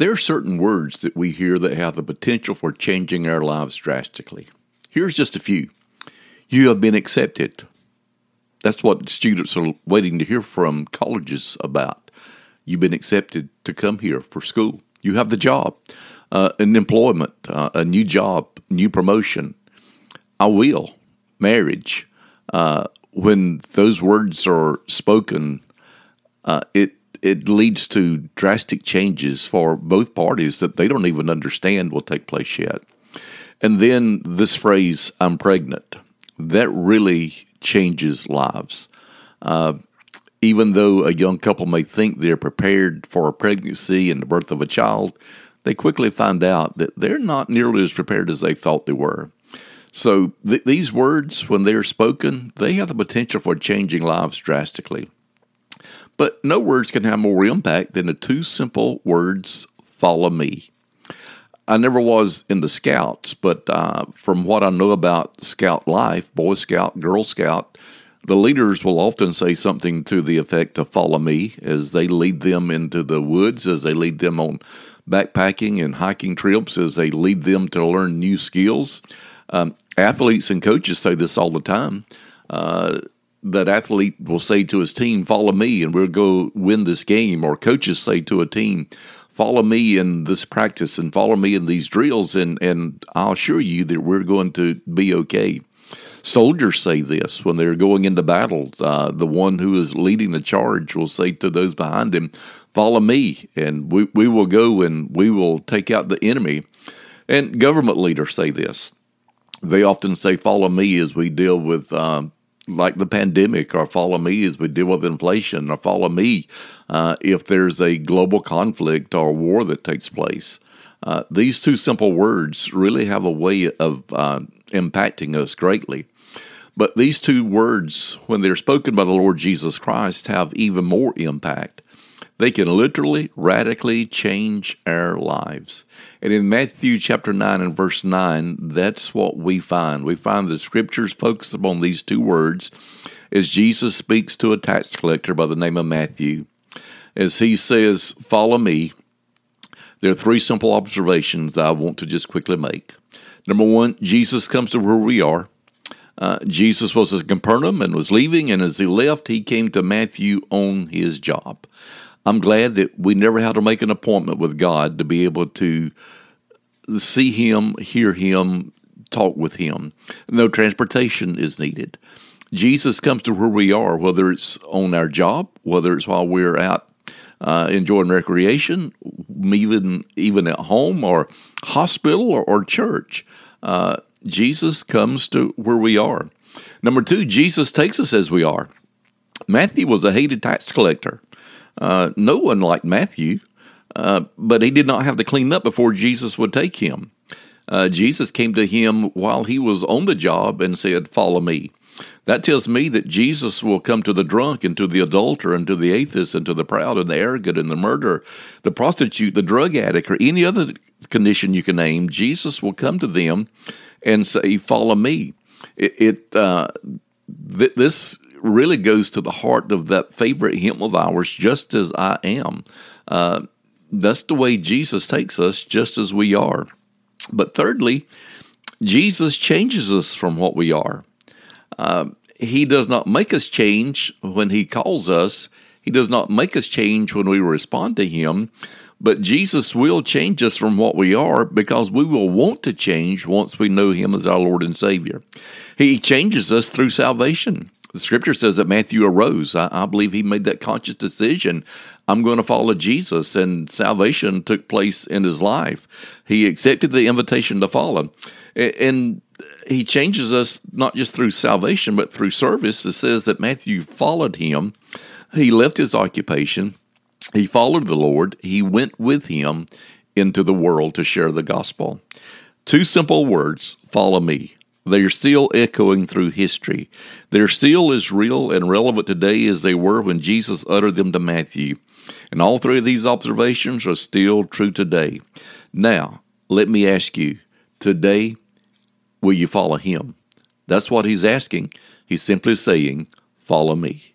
There are certain words that we hear that have the potential for changing our lives drastically. Here's just a few. You have been accepted. That's what students are waiting to hear from colleges about. You've been accepted to come here for school. You have the job, uh, an employment, uh, a new job, new promotion. I will, marriage. Uh, when those words are spoken, uh, it it leads to drastic changes for both parties that they don't even understand will take place yet. And then this phrase, I'm pregnant, that really changes lives. Uh, even though a young couple may think they're prepared for a pregnancy and the birth of a child, they quickly find out that they're not nearly as prepared as they thought they were. So th- these words, when they're spoken, they have the potential for changing lives drastically. But no words can have more impact than the two simple words, follow me. I never was in the Scouts, but uh, from what I know about Scout life, Boy Scout, Girl Scout, the leaders will often say something to the effect of follow me as they lead them into the woods, as they lead them on backpacking and hiking trips, as they lead them to learn new skills. Um, athletes and coaches say this all the time. Uh, that athlete will say to his team, Follow me, and we'll go win this game. Or coaches say to a team, Follow me in this practice and follow me in these drills, and, and I'll assure you that we're going to be okay. Soldiers say this when they're going into battle. Uh, the one who is leading the charge will say to those behind him, Follow me, and we, we will go and we will take out the enemy. And government leaders say this. They often say, Follow me as we deal with um, like the pandemic, or follow me as we deal with inflation, or follow me uh, if there's a global conflict or war that takes place. Uh, these two simple words really have a way of uh, impacting us greatly. But these two words, when they're spoken by the Lord Jesus Christ, have even more impact. They can literally, radically change our lives. And in Matthew chapter 9 and verse 9, that's what we find. We find the scriptures focus upon these two words as Jesus speaks to a tax collector by the name of Matthew. As he says, Follow me, there are three simple observations that I want to just quickly make. Number one, Jesus comes to where we are. Uh, Jesus was at Capernaum and was leaving, and as he left, he came to Matthew on his job. I'm glad that we never had to make an appointment with God to be able to see Him, hear Him, talk with Him. No transportation is needed. Jesus comes to where we are, whether it's on our job, whether it's while we're out uh, enjoying recreation, even even at home or hospital or, or church. Uh, Jesus comes to where we are. Number two, Jesus takes us as we are. Matthew was a hated tax collector. Uh, no one liked Matthew, uh, but he did not have to clean up before Jesus would take him. Uh, Jesus came to him while he was on the job and said, Follow me. That tells me that Jesus will come to the drunk and to the adulterer and to the atheist and to the proud and the arrogant and the murderer, the prostitute, the drug addict, or any other condition you can name. Jesus will come to them and say, "Follow me." It, it uh, th- this really goes to the heart of that favorite hymn of ours, "Just as I am." Uh, that's the way Jesus takes us, just as we are. But thirdly, Jesus changes us from what we are. Uh, he does not make us change when He calls us. He does not make us change when we respond to Him. But Jesus will change us from what we are because we will want to change once we know Him as our Lord and Savior. He changes us through salvation. The scripture says that Matthew arose. I, I believe he made that conscious decision. I'm going to follow Jesus, and salvation took place in his life. He accepted the invitation to follow. And he changes us not just through salvation, but through service. It says that Matthew followed him. He left his occupation. He followed the Lord. He went with him into the world to share the gospel. Two simple words follow me. They are still echoing through history. They're still as real and relevant today as they were when Jesus uttered them to Matthew. And all three of these observations are still true today. Now, let me ask you today, will you follow him? That's what he's asking. He's simply saying, Follow me.